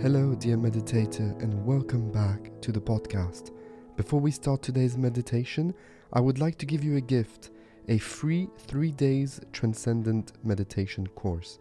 Hello, dear meditator, and welcome back to the podcast. Before we start today's meditation, I would like to give you a gift a free three days transcendent meditation course.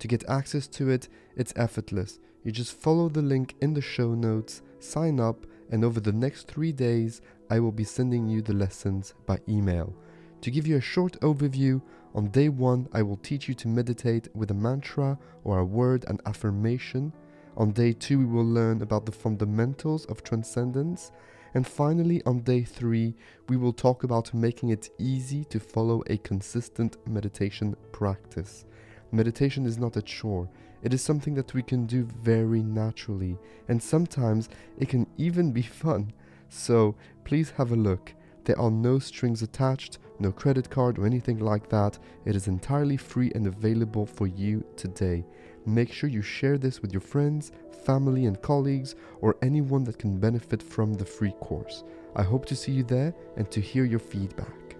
To get access to it, it's effortless. You just follow the link in the show notes, sign up, and over the next three days, I will be sending you the lessons by email. To give you a short overview, on day one, I will teach you to meditate with a mantra or a word and affirmation. On day two, we will learn about the fundamentals of transcendence. And finally, on day three, we will talk about making it easy to follow a consistent meditation practice. Meditation is not a chore, it is something that we can do very naturally, and sometimes it can even be fun. So please have a look. There are no strings attached, no credit card or anything like that. It is entirely free and available for you today. Make sure you share this with your friends, family, and colleagues, or anyone that can benefit from the free course. I hope to see you there and to hear your feedback.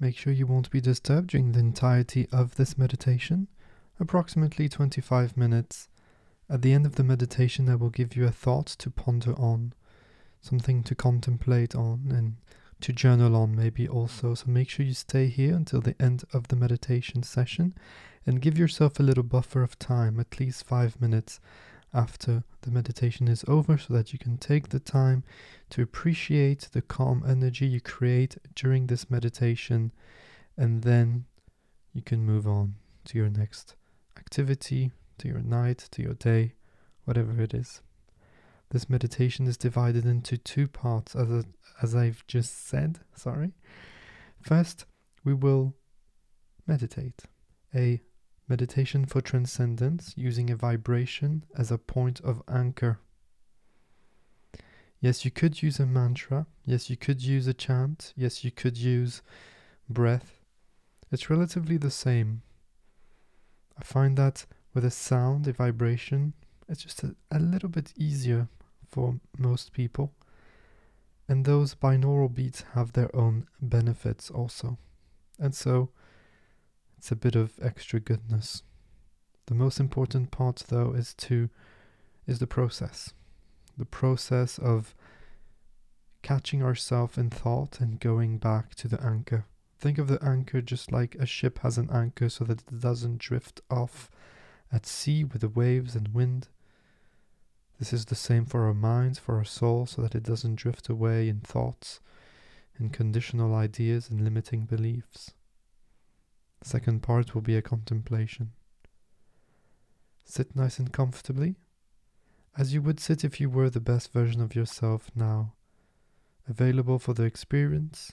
Make sure you won't be disturbed during the entirety of this meditation, approximately 25 minutes. At the end of the meditation, I will give you a thought to ponder on, something to contemplate on, and to journal on, maybe also. So make sure you stay here until the end of the meditation session and give yourself a little buffer of time, at least five minutes after the meditation is over, so that you can take the time to appreciate the calm energy you create during this meditation, and then you can move on to your next activity, to your night, to your day, whatever it is. This meditation is divided into two parts, as, a, as I've just said. Sorry. First, we will meditate. A meditation for transcendence using a vibration as a point of anchor. Yes, you could use a mantra. Yes, you could use a chant. Yes, you could use breath. It's relatively the same. I find that with a sound, a vibration, it's just a, a little bit easier for most people. And those binaural beats have their own benefits also. And so it's a bit of extra goodness. The most important part though is to is the process. The process of catching ourselves in thought and going back to the anchor. Think of the anchor just like a ship has an anchor so that it doesn't drift off at sea with the waves and wind. This is the same for our minds, for our soul, so that it doesn't drift away in thoughts, in conditional ideas and limiting beliefs. The second part will be a contemplation. Sit nice and comfortably, as you would sit if you were the best version of yourself now, available for the experience,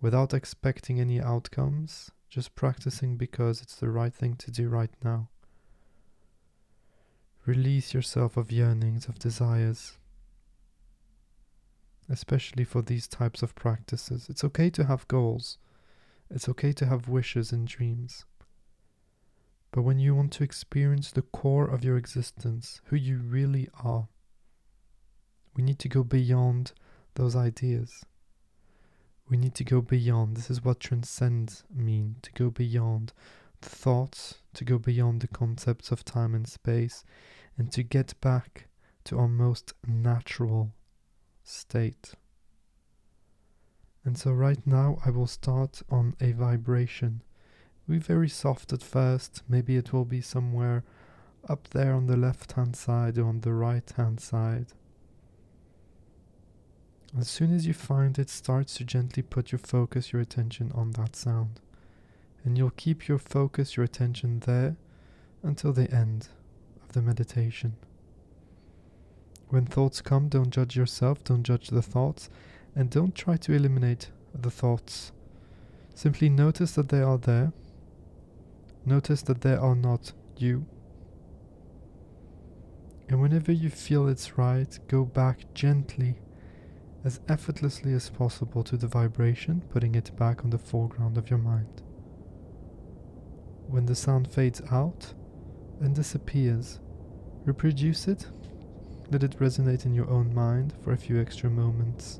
without expecting any outcomes, just practicing because it's the right thing to do right now. Release yourself of yearnings, of desires, especially for these types of practices. It's okay to have goals, it's okay to have wishes and dreams. But when you want to experience the core of your existence, who you really are, we need to go beyond those ideas. We need to go beyond. This is what transcend mean to go beyond thoughts, to go beyond the concepts of time and space, and to get back to our most natural state. And so, right now, I will start on a vibration. Be very soft at first, maybe it will be somewhere up there on the left hand side or on the right hand side. As soon as you find it, start to gently put your focus, your attention on that sound. And you'll keep your focus, your attention there until the end of the meditation. When thoughts come, don't judge yourself, don't judge the thoughts, and don't try to eliminate the thoughts. Simply notice that they are there. Notice that they are not you. And whenever you feel it's right, go back gently, as effortlessly as possible to the vibration, putting it back on the foreground of your mind. When the sound fades out and disappears, Reproduce it. Let it resonate in your own mind for a few extra moments.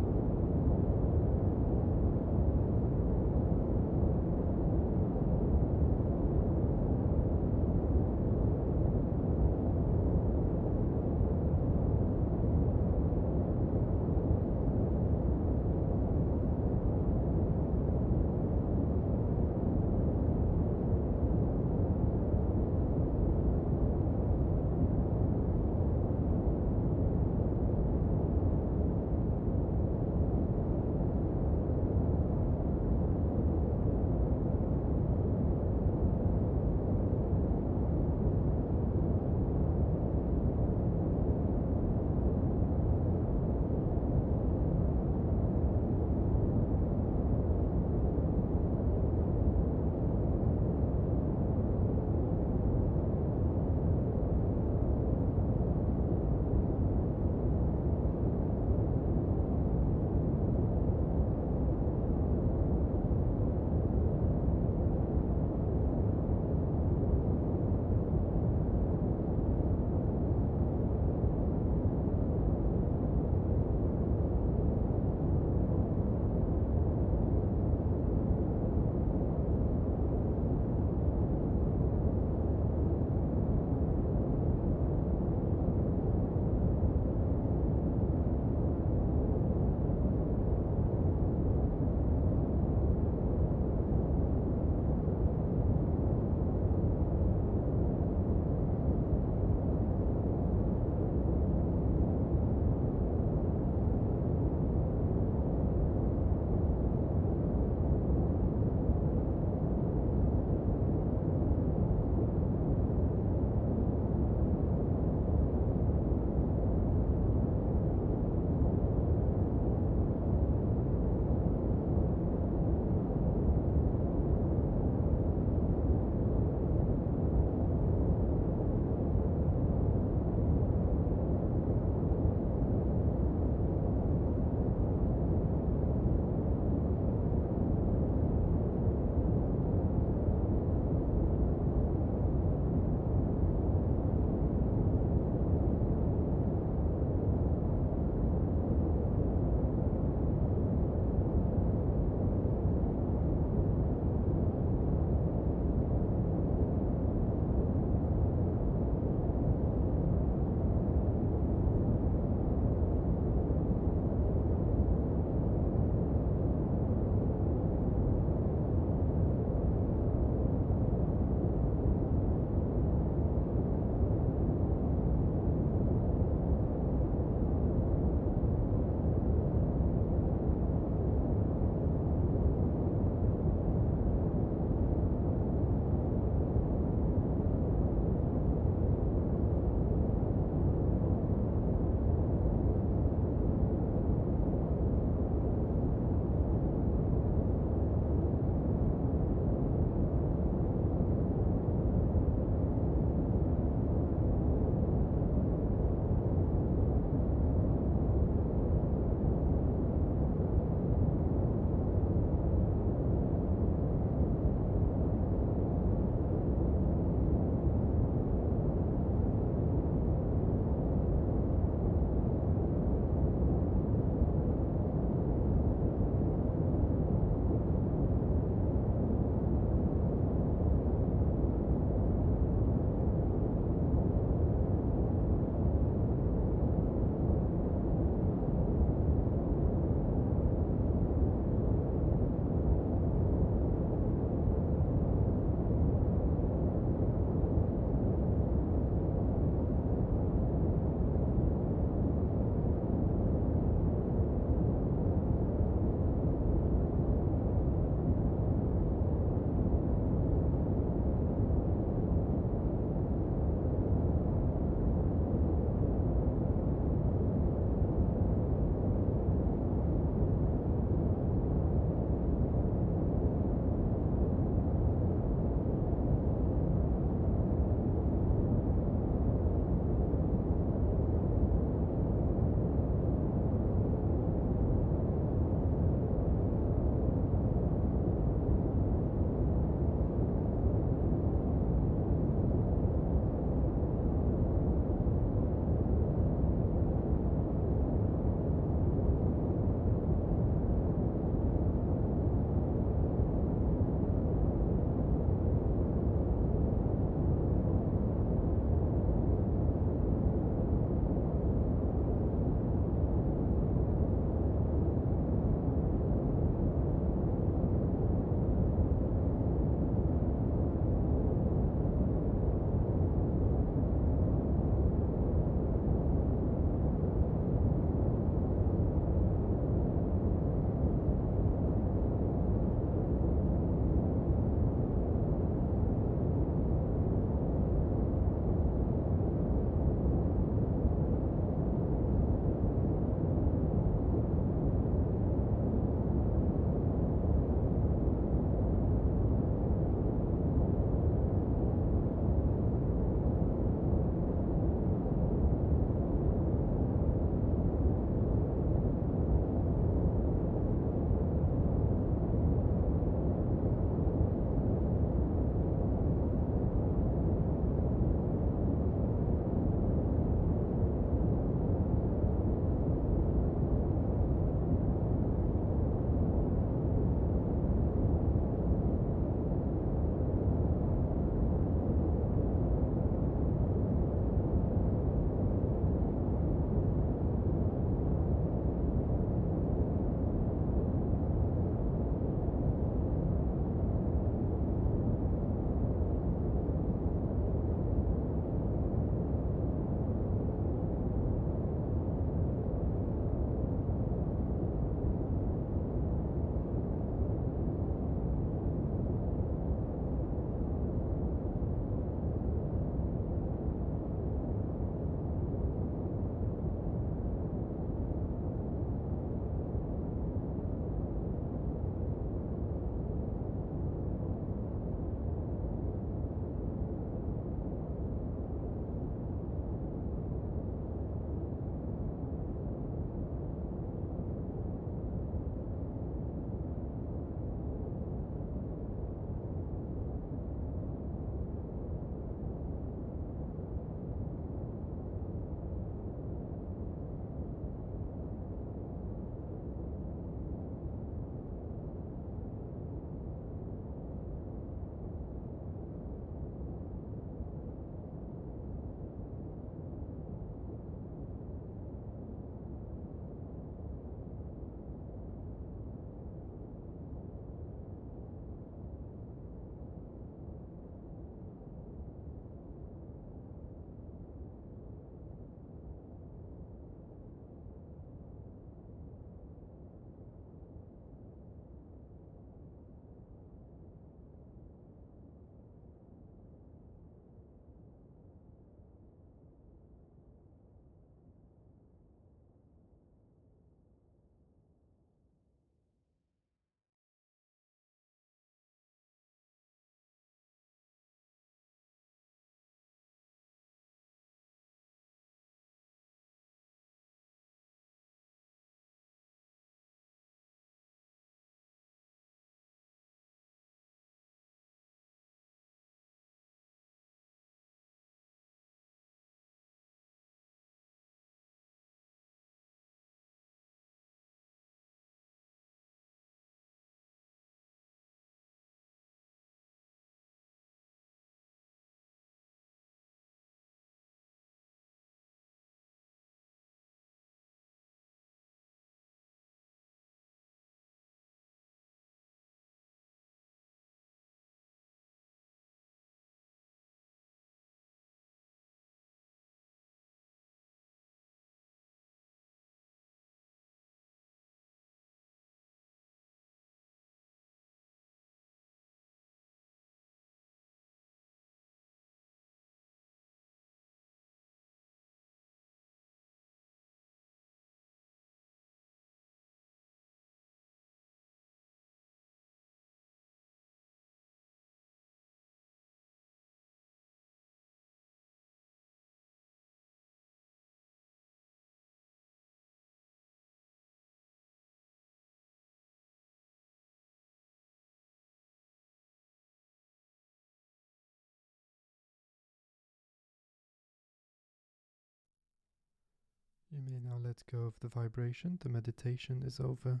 You may now let go of the vibration. The meditation is over.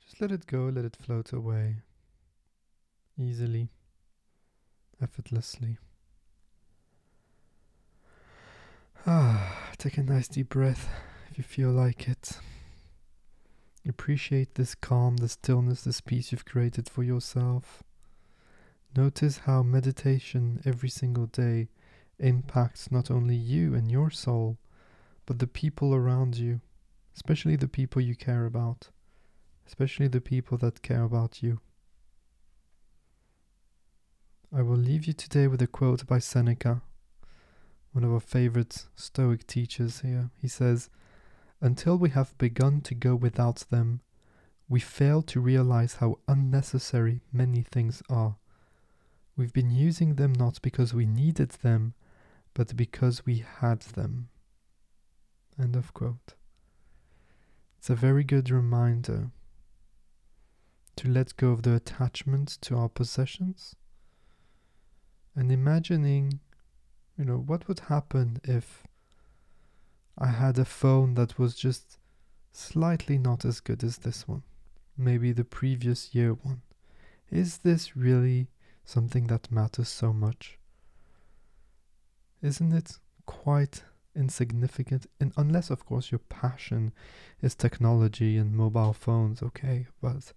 Just let it go, let it float away easily, effortlessly. Ah, take a nice deep breath if you feel like it. Appreciate this calm, this stillness, this peace you've created for yourself. Notice how meditation every single day impacts not only you and your soul, but the people around you, especially the people you care about, especially the people that care about you. I will leave you today with a quote by Seneca, one of our favorite Stoic teachers here. He says, Until we have begun to go without them, we fail to realize how unnecessary many things are. We've been using them not because we needed them, but because we had them. End of quote. It's a very good reminder to let go of the attachment to our possessions and imagining, you know, what would happen if I had a phone that was just slightly not as good as this one, maybe the previous year one. Is this really something that matters so much? Isn't it quite insignificant? And unless, of course, your passion is technology and mobile phones, okay, but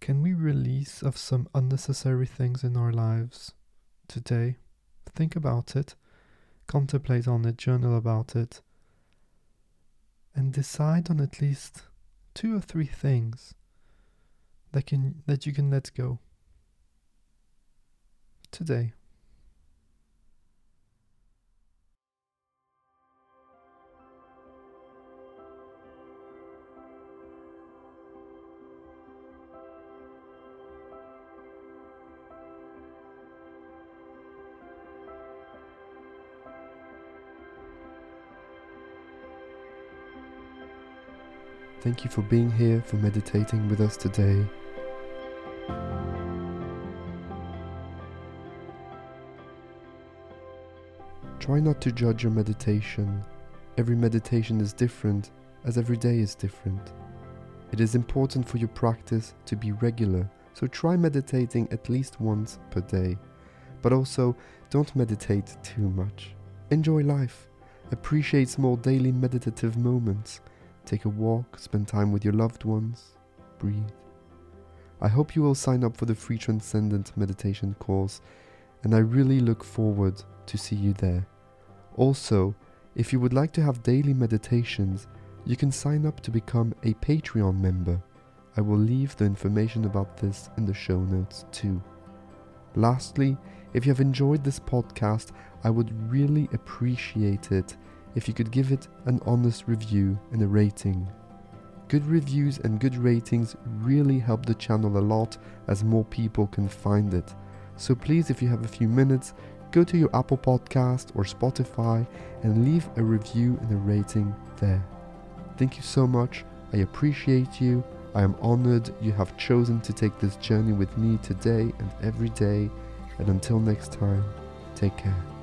can we release of some unnecessary things in our lives today? Think about it, contemplate on it, journal about it, and decide on at least two or three things that can that you can let go today. Thank you for being here, for meditating with us today. Try not to judge your meditation. Every meditation is different, as every day is different. It is important for your practice to be regular, so try meditating at least once per day. But also, don't meditate too much. Enjoy life. Appreciate small daily meditative moments. Take a walk, spend time with your loved ones, breathe. I hope you will sign up for the free Transcendent Meditation course, and I really look forward to see you there. Also, if you would like to have daily meditations, you can sign up to become a Patreon member. I will leave the information about this in the show notes too. Lastly, if you have enjoyed this podcast, I would really appreciate it if you could give it an honest review and a rating. Good reviews and good ratings really help the channel a lot as more people can find it. So please, if you have a few minutes, go to your Apple Podcast or Spotify and leave a review and a rating there. Thank you so much. I appreciate you. I am honored you have chosen to take this journey with me today and every day. And until next time, take care.